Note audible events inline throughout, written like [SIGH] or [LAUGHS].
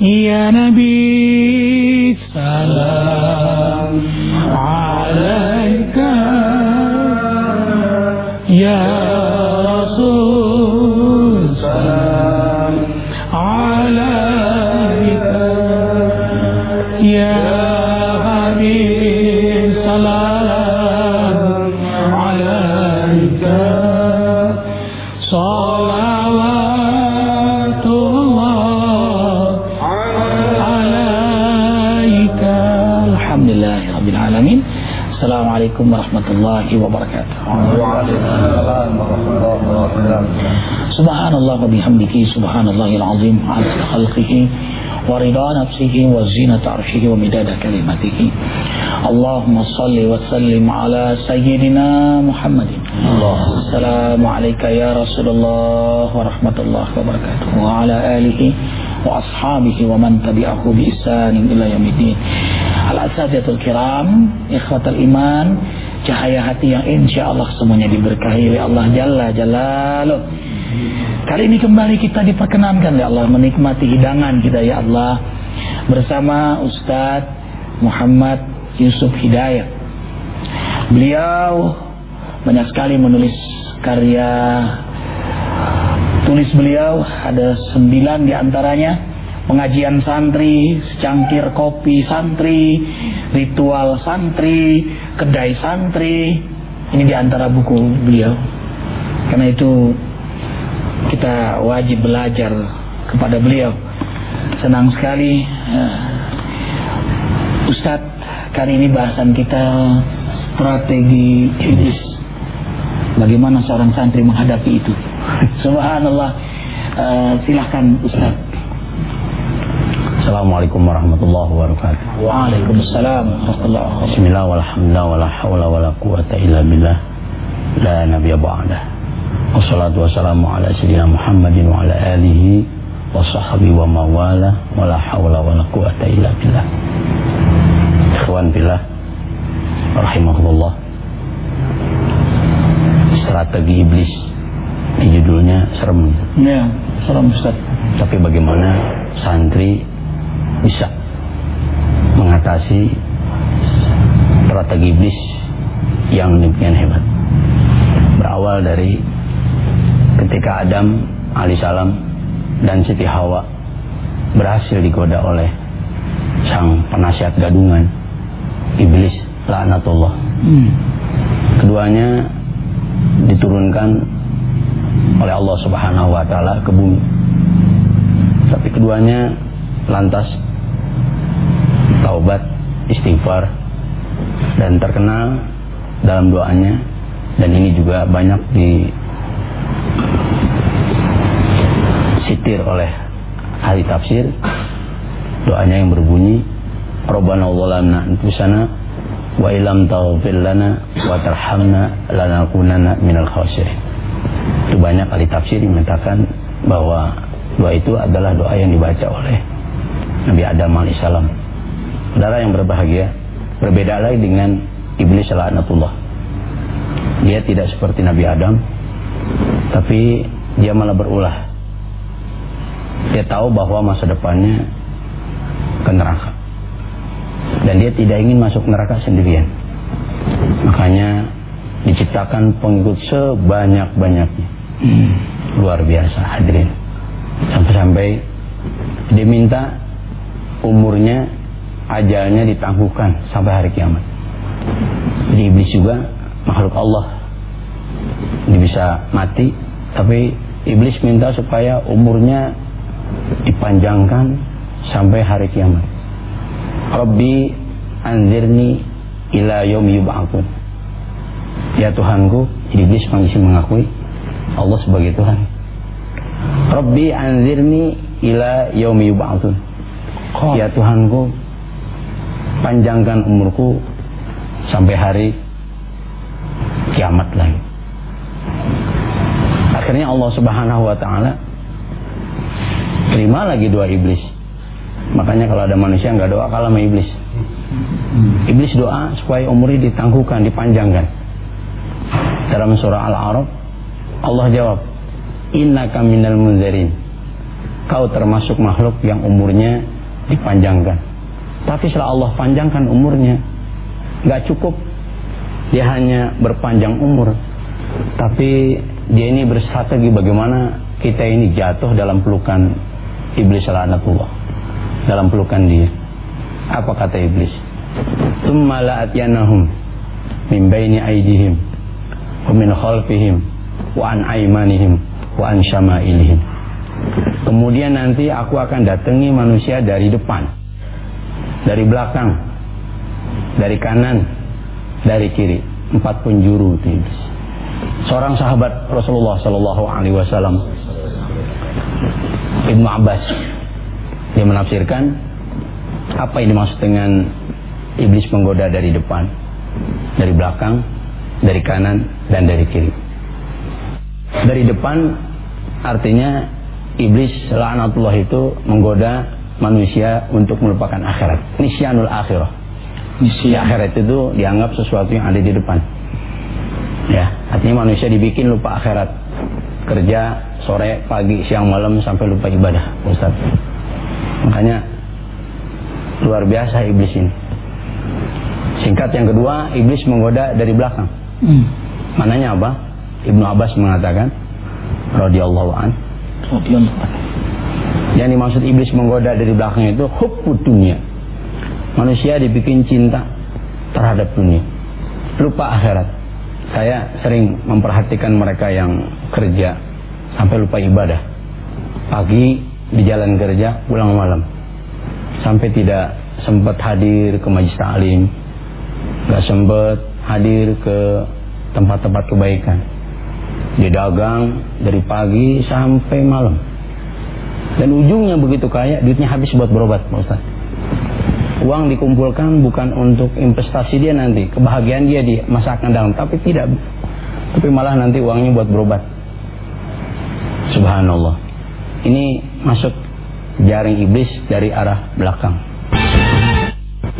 يا نبي سلام عليك لله رب العالمين. السلام عليكم ورحمة الله وبركاته. سبحان الله وبحمده سبحان الله العظيم عدد خلقه ورضا نفسه وزينة عرشه ومداد كلماته. اللهم صل وسلم على سيدنا محمد. السلام عليك يا رسول الله ورحمة الله وبركاته. وعلى آله وأصحابه ومن تبعه بإحسان إلى يوم الدين. Al-Asadiatul Kiram Ikhwatal Iman Cahaya hati yang insya Allah semuanya diberkahi oleh Allah Jalla Jalaluh. Kali ini kembali kita diperkenankan ya Allah Menikmati hidangan kita ya Allah Bersama Ustadz Muhammad Yusuf Hidayat. Beliau banyak sekali menulis karya. Tulis beliau ada sembilan di antaranya pengajian santri, secangkir kopi santri, ritual santri, kedai santri. Ini di antara buku beliau. Karena itu kita wajib belajar kepada beliau. Senang sekali uh, Ustadz kali ini bahasan kita strategi iblis. Bagaimana seorang santri menghadapi itu? [LAUGHS] Subhanallah. Uh, silahkan Ustadz. Assalamualaikum warahmatullahi wabarakatuh. Waalaikumsalam warahmatullahi wabarakatuh. Bismillah walhamdulillah wala hawla wala quwata illa billah. La nabiyya ba'dah. Wassalatu wassalamu ala sayyidina Muhammadin wa ala alihi wa sahbihi wa mawala wala hawla wala quwata illa billah. Ikhwan billah rahimahullah. Strategi iblis di judulnya serem. Ya, serem Ustaz. Tapi bagaimana santri bisa mengatasi strategi iblis yang demikian hebat. Berawal dari ketika Adam alaihissalam dan Siti Hawa berhasil digoda oleh sang penasihat gadungan iblis laknatullah. Hmm. Keduanya diturunkan oleh Allah Subhanahu wa taala ke bumi. Tapi keduanya lantas taubat, istighfar dan terkenal dalam doanya. Dan ini juga banyak di sitir oleh ahli tafsir. Doanya yang berbunyi Rabbana zalamna anfusana wa ilam taghfir lana wa tarhamna lanakunanna minal khasirin. Itu banyak ahli tafsir yang mengatakan bahwa doa itu adalah doa yang dibaca oleh Nabi Adam alaihissalam. Saudara yang berbahagia, berbeda lagi dengan iblis laknatullah. Dia tidak seperti Nabi Adam, tapi dia malah berulah. Dia tahu bahwa masa depannya ke neraka. Dan dia tidak ingin masuk neraka sendirian. Makanya diciptakan pengikut sebanyak-banyaknya. Hmm, luar biasa hadirin. Sampai-sampai dia minta umurnya ajalnya ditangguhkan sampai hari kiamat. Jadi iblis juga makhluk Allah. Dia bisa mati, tapi iblis minta supaya umurnya dipanjangkan sampai hari kiamat. Rabbi anzirni ila yaumi yub'atsun. Ya Tuhanku, iblis masih mengakui Allah sebagai Tuhan. Rabbi anzirni ila yaumi yub'atsun. Ya Tuhanku, panjangkan umurku sampai hari kiamat lagi. Akhirnya Allah Subhanahu wa taala terima lagi doa iblis. Makanya kalau ada manusia nggak doa kalah sama iblis. Iblis doa supaya umurnya ditangguhkan, dipanjangkan. Dalam surah Al-A'raf Allah jawab, "Innaka minal munzirin." kau termasuk makhluk yang umurnya dipanjangkan. Tapi setelah Allah panjangkan umurnya, nggak cukup dia hanya berpanjang umur, tapi dia ini berstrategi bagaimana kita ini jatuh dalam pelukan iblis laknatullah, dalam pelukan dia. Apa kata iblis? Tsumma la'atyanahum min baini aydihim wa min khalfihim wa an aymanihim wa an syama'ilihim. Kemudian nanti aku akan datangi manusia dari depan, dari belakang, dari kanan, dari kiri. Empat penjuru itu. Seorang sahabat Rasulullah Shallallahu Alaihi Wasallam Ibnu Abbas dia menafsirkan apa yang dimaksud dengan iblis menggoda dari depan, dari belakang, dari kanan dan dari kiri. Dari depan artinya iblis laknatullah itu menggoda manusia untuk melupakan akhirat. Nisyanul akhirah. Misi akhirat itu dianggap sesuatu yang ada di depan. Ya, artinya manusia dibikin lupa akhirat. Kerja sore, pagi, siang, malam sampai lupa ibadah, Ustaz. Makanya luar biasa iblis ini. Singkat yang kedua, iblis menggoda dari belakang. Hmm. Mananya apa? Ibnu Abbas mengatakan, radhiyallahu an. Yang dimaksud iblis menggoda dari belakang itu hubbud dunia. Manusia dibikin cinta terhadap dunia. Lupa akhirat. Saya sering memperhatikan mereka yang kerja sampai lupa ibadah. Pagi di jalan kerja, pulang malam. Sampai tidak sempat hadir ke majlis ta'lim. Gak sempat hadir ke tempat-tempat kebaikan. Dia dagang dari pagi sampai malam. Dan ujungnya begitu kaya, duitnya habis buat berobat, Pak Ustaz. Uang dikumpulkan bukan untuk investasi dia nanti, kebahagiaan dia di masa akan datang, tapi tidak. Tapi malah nanti uangnya buat berobat. Subhanallah. Ini masuk jaring iblis dari arah belakang.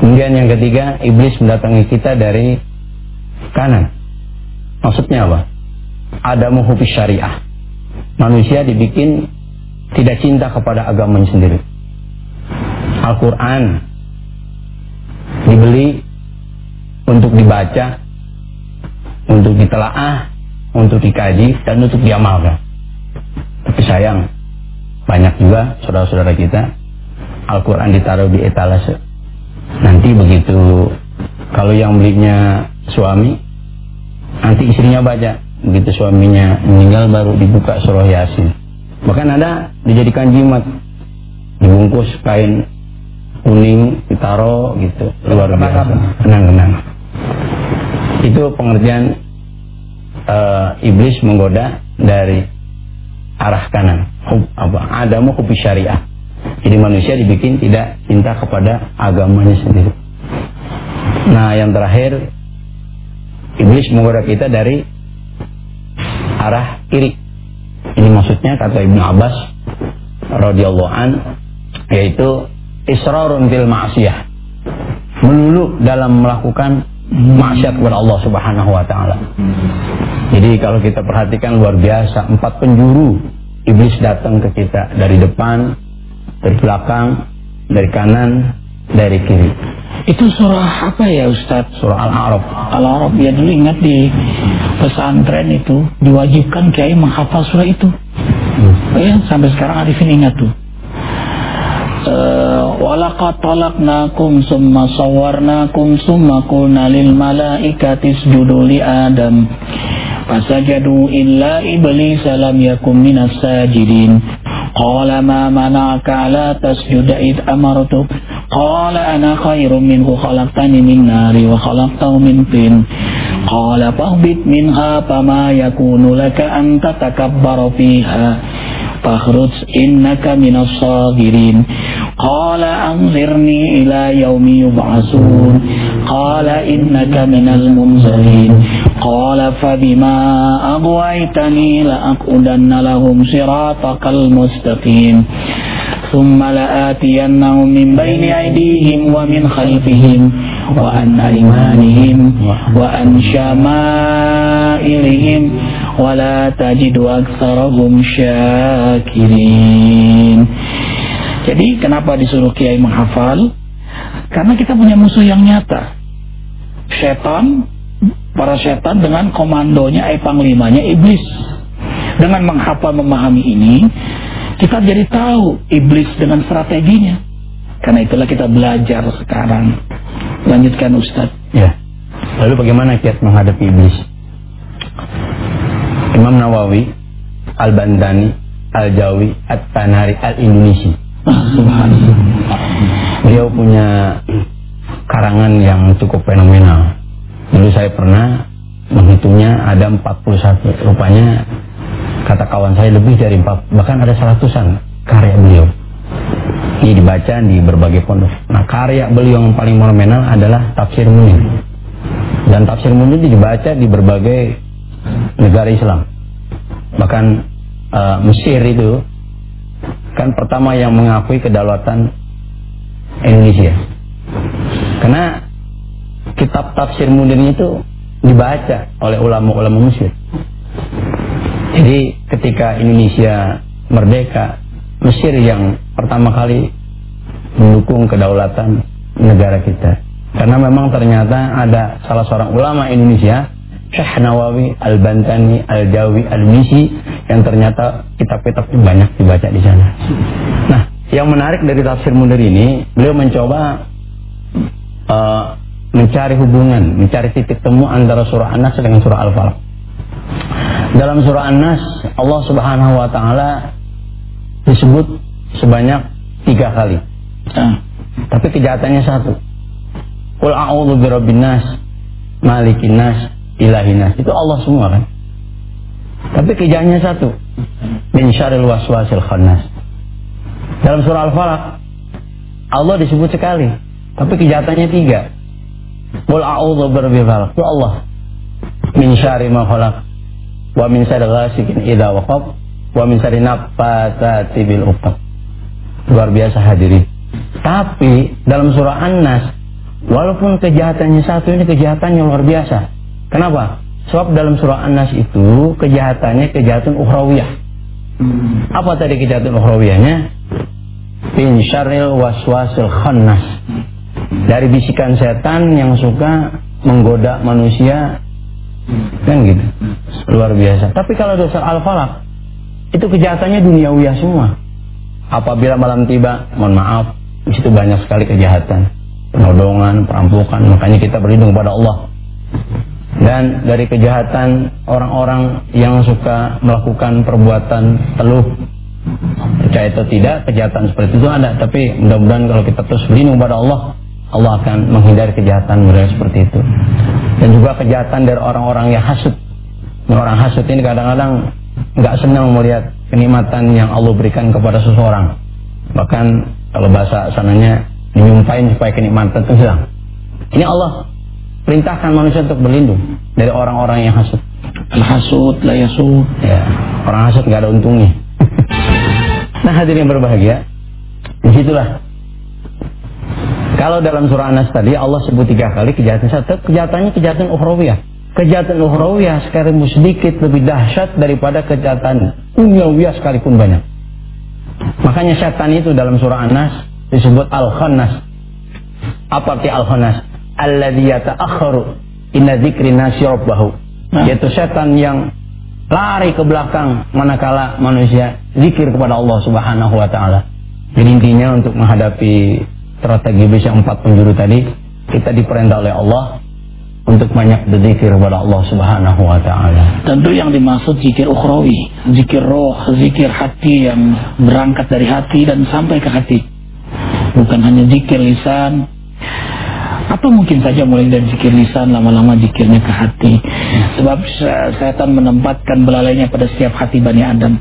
Kemudian yang ketiga, iblis mendatangi kita dari kanan. Maksudnya apa? Ada muhubi syariah. Manusia dibikin tidak cinta kepada agamanya sendiri. Al-Quran dibeli untuk dibaca, untuk ditelaah, untuk dikaji, dan untuk diamalkan. Tapi sayang, banyak juga saudara-saudara kita, Al-Quran ditaruh di etalase. Nanti begitu, kalau yang belinya suami, nanti istrinya baca. Begitu suaminya meninggal baru dibuka surah Yasin Bahkan ada dijadikan jimat, dibungkus kain kuning, ditaro gitu, luar biasa, kenang-kenang. Itu pengertian uh, iblis menggoda dari arah kanan. Hub, apa? Adamu hubi syariah. Jadi manusia dibikin tidak cinta kepada agamanya sendiri. Nah, yang terakhir iblis menggoda kita dari arah kiri ini maksudnya kata Ibnu Abbas radhiyallahu an yaitu israrun fil ma'siyah. Melulu dalam melakukan maksiat kepada Allah Subhanahu wa taala. Jadi kalau kita perhatikan luar biasa empat penjuru iblis datang ke kita dari depan, dari belakang, dari kanan, dari kiri. Itu surah apa ya Ustadz? Surah Al-A'raf. Al-A'raf ya dulu ingat di pesantren itu diwajibkan kiai menghafal surah itu. Hmm. Ya, sampai sekarang Arifin ingat tuh. Uh, walaqad talaqnakum summa sawwarnakum summa qulna lil malaikati isjudu li adam fasajadu illa iblis lam yakum minas sajidin qala ma mana'aka la tasjuda id amartuk قال أنا خير منه خلقتني من نار وخلقته من طين. قال فاهبط منها فما يكون لك أن تتكبر فيها. فاخرج إنك من الصاغرين. قال أنظرني إلى يوم يبعثون. قال إنك من المنزلين قال فبما أغويتني لأقعدن لهم صراطك المستقيم. ثم لآتينهم من بين أيديهم ومن خلفهم وعن أيمانهم وعن شمائلهم ولا تجد أكثرهم syakirin. Jadi kenapa disuruh kiai menghafal? Karena kita punya musuh yang nyata. Setan, para setan dengan komandonya, eh panglimanya iblis. Dengan menghafal memahami ini, kita jadi tahu iblis dengan strateginya. Karena itulah kita belajar sekarang. Lanjutkan Ustaz. Ya. Lalu bagaimana kiat menghadapi iblis? Imam Nawawi, Al-Bandani, Al-Jawi, At-Tanari, Al-Indonesi. Subhanallah. Beliau punya karangan yang cukup fenomenal. Dulu saya pernah menghitungnya ada 41. Rupanya kata kawan saya lebih dari 4, bahkan ada seratusan karya beliau. Ini dibaca di berbagai pondok. Nah, karya beliau yang paling fenomenal adalah Tafsir Munir. Dan Tafsir Munir dibaca di berbagai negara Islam. Bahkan uh, Mesir itu kan pertama yang mengakui kedaulatan Indonesia. Karena kitab Tafsir Munir itu dibaca oleh ulama-ulama Mesir. Jadi ketika Indonesia merdeka, Mesir yang pertama kali mendukung kedaulatan negara kita. Karena memang ternyata ada salah seorang ulama Indonesia, Syekh Nawawi Al-Bantani Al-Jawi Al-Misi yang ternyata kitab-kitab banyak dibaca di sana. Nah, yang menarik dari tafsir Munir ini, beliau mencoba uh, mencari hubungan, mencari titik temu antara surah An-Nas dengan surah Al-Falaq. Dalam surah An-Nas, Allah Subhanahu wa taala disebut sebanyak tiga kali. Nah, tapi kejahatannya satu. Qul a'udzu birabbin nas, malikin nas, ilahin nas. Itu Allah semua kan. Tapi kejahatannya satu. Min syarril waswasil khannas. Dalam surah Al-Falaq Allah disebut sekali, tapi kejahatannya tiga. Qul a'udzu birabbil falaq. Itu Allah. Min syarri ma khalaq wa min syarri ghasikin idza waqab wa min syarri naffatsati bil 'uqad. Luar biasa hadirin. Tapi dalam surah An-Nas walaupun kejahatannya satu ini kejahatannya luar biasa. Kenapa? Sebab dalam surah An-Nas itu kejahatannya kejahatan ukhrawiyah. Apa tadi kejahatan ukhrawiyahnya? Bin syarril waswasil khannas. Dari bisikan setan yang suka menggoda manusia kan gitu. Luar biasa. Tapi kalau dasar al-falaq itu kejahatannya duniawiyah semua. Apabila malam tiba, mohon maaf, di situ banyak sekali kejahatan, penodongan, perampokan. Makanya kita berlindung pada Allah. Dan dari kejahatan orang-orang yang suka melakukan perbuatan teluh, percaya atau tidak, kejahatan seperti itu ada. Tapi mudah-mudahan kalau kita terus berlindung pada Allah, Allah akan menghindari kejahatan mereka seperti itu. Dan juga kejahatan dari orang-orang yang hasut. Nah, orang hasut ini kadang-kadang nggak senang melihat kenikmatan yang Allah berikan kepada seseorang. Bahkan kalau bahasa sananya dinyumpain supaya kenikmatan itu hilang. Ini Allah perintahkan manusia untuk berlindung dari orang-orang yang hasut. Al-hasud la yasud. Ya, orang hasut nggak ada untungnya. nah hadirin yang berbahagia, di situlah kalau dalam surah Anas tadi Allah sebut tiga kali kejahatan satu, kejahatannya kejahatan ukhrawiyah. Kejahatan ukhrawiyah sekarang sedikit lebih dahsyat daripada kejahatan unyawiyah sekalipun banyak. Makanya setan itu dalam surah Anas disebut al-khannas. Apa arti al-khannas? Alladhi yata'akharu inna dzikri nasi rabbahu. Yaitu setan yang lari ke belakang manakala manusia zikir kepada Allah Subhanahu wa taala. Jadi intinya untuk menghadapi strategi iblis yang empat penjuru tadi, kita diperintah oleh Allah untuk banyak berzikir kepada Allah Subhanahu wa taala. Tentu yang dimaksud zikir ukhrawi, zikir roh, zikir hati yang berangkat dari hati dan sampai ke hati. Bukan hanya zikir lisan, atau mungkin saja mulai dari zikir lisan lama-lama zikirnya ke hati sebab setan menempatkan belalainya pada setiap hati Bani Adam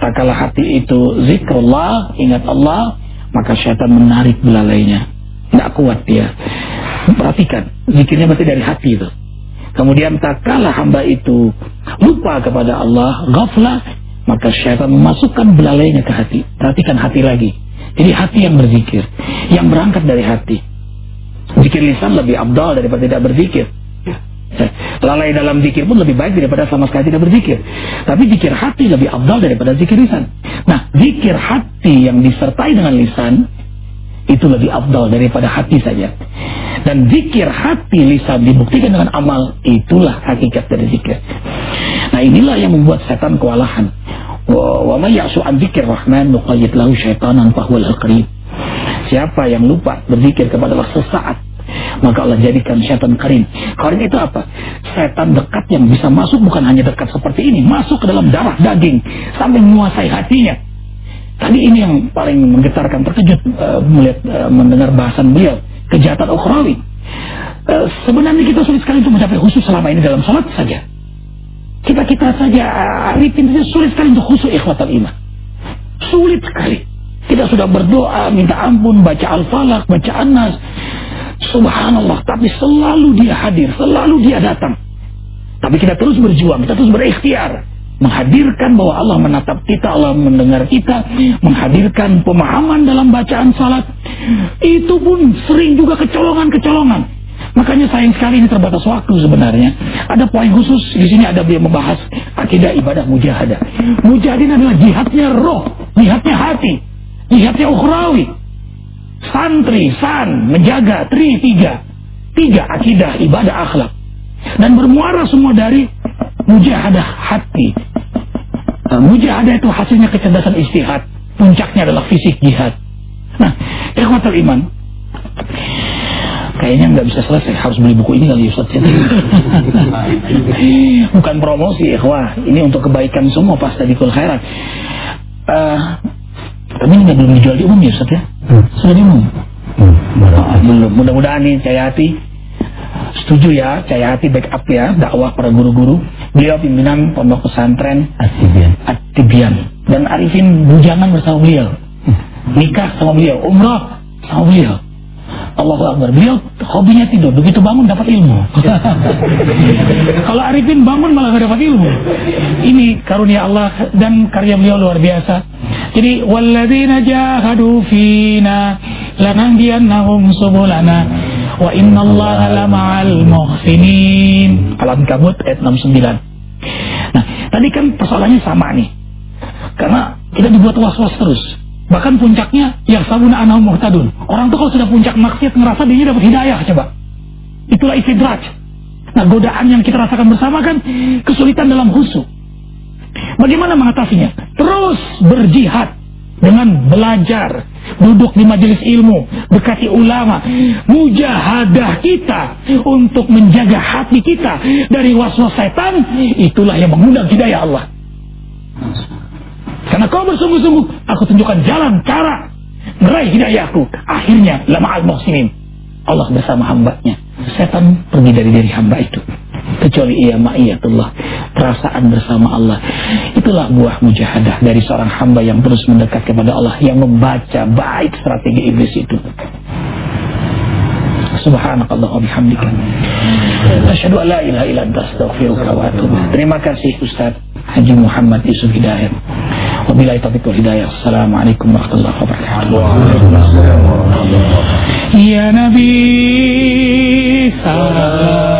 tak kalah hati itu zikrullah ingat Allah maka setan menarik belalainya. Tidak kuat dia. Perhatikan zikirnya berarti dari hati itu. Kemudian tak kalah hamba itu lupa kepada Allah ghaflah maka syaitan memasukkan belalainya ke hati. Perhatikan hati lagi. Jadi hati yang berzikir yang berangkat dari hati. Zikir lisan lebih abdal daripada tidak berzikir. [LAUGHS] Lalai dalam zikir pun lebih baik daripada sama sekali tidak berzikir. Tapi zikir hati lebih abdal daripada zikir lisan. Nah, zikir hati yang disertai dengan lisan itu lebih abdal daripada hati saja. Dan zikir hati lisan dibuktikan dengan amal, itulah hakikat dari zikir. Nah, inilah yang membuat setan kewalahan. Wa may ya'su an rahman nuqayyid lahu syaitanan fahuwal. Siapa yang lupa berzikir kepada Allah sesaat maka Allah jadikan setan karin. Karin itu apa? Setan dekat yang bisa masuk bukan hanya dekat seperti ini, masuk ke dalam darah daging sampai menguasai hatinya. Tadi ini yang paling menggetarkan terkejut uh, melihat uh, mendengar bahasan beliau kejahatan ukhrawi. Uh, sebenarnya kita sulit sekali untuk mencapai khusus selama ini dalam salat saja. Kita kita saja arifin saja sulit sekali untuk khusus ikhwatal iman. Sulit sekali. Kita sudah berdoa, minta ampun, baca al-falaq, baca an-nas, Subhanallah, tapi selalu dia hadir, selalu dia datang. Tapi kita terus berjuang, kita terus berikhtiar. Menghadirkan bahwa Allah menatap kita, Allah mendengar kita, menghadirkan pemahaman dalam bacaan salat. Itu pun sering juga kecolongan-kecolongan. Makanya sayang sekali ini terbatas waktu sebenarnya. Ada poin khusus di sini ada dia membahas akidah ibadah mujahadah. Mujahidin adalah jihadnya roh, jihadnya hati, jihadnya ukhrawi santri, san, menjaga, tri, tiga. Tiga akidah, ibadah, akhlak. Dan bermuara semua dari mujahadah hati. Nah, mujahadah itu hasilnya kecerdasan istihad. Puncaknya adalah fisik jihad. Nah, ikhwatul iman. Kayaknya nggak bisa selesai, harus beli buku ini kali Ustaz. [LAUGHS] Bukan promosi, ikhwah. Ini untuk kebaikan semua pas tadi khairat. Uh, tapi ini belum dijual di umum ya Ustaz ya? Hmm. Sudah? Hmm. Mudah-mudahan nih Cayati setuju ya Cayati backup ya dakwah para guru-guru. Beliau pimpinan pondok pesantren Atibian. Atibian. Dan Arifin bujangan bersama beliau. Hmm. Nikah sama beliau, umrah sama beliau. Allahu Akbar. Beliau hobinya tidur, begitu bangun dapat ilmu. [LAUGHS] Kalau Arifin bangun malah gak dapat ilmu. Ini karunia Allah dan karya beliau luar biasa. Jadi walladzina jahadu fina lanahdiyannahum subulana wa innallaha lama'al muhsinin. Al-Ankabut ayat 69. Nah, tadi kan persoalannya sama nih. Karena kita dibuat was-was terus. Bahkan puncaknya yang sabuna anahum muhtadun. Orang tuh kalau sudah puncak maksiat ngerasa dirinya dapat hidayah coba. Itulah istidraj. Nah godaan yang kita rasakan bersama kan kesulitan dalam husu. Bagaimana mengatasinya? Terus berjihad dengan belajar, duduk di majelis ilmu, dekati ulama, mujahadah kita untuk menjaga hati kita dari waswas setan, itulah yang mengundang hidayah Allah. Karena kau bersungguh-sungguh, aku tunjukkan jalan, cara meraih hidayahku. Akhirnya, lama al muslimin Allah bersama hambanya. Setan pergi dari diri hamba itu. Kecuali ia ma'iyatullah. Perasaan bersama Allah. Itulah buah mujahadah dari seorang hamba yang terus mendekat kepada Allah. Yang membaca baik strategi iblis itu. Subhanakallah wa bihamdika. Asyhadu an la ilaha illa anta astaghfiruka wa atubu. Terima kasih Ustaz Haji Muhammad Yusuf Hidayat. Wabillahi taufiq wal hidayah. Assalamualaikum warahmatullahi wabarakatuh. Ya Nabi salam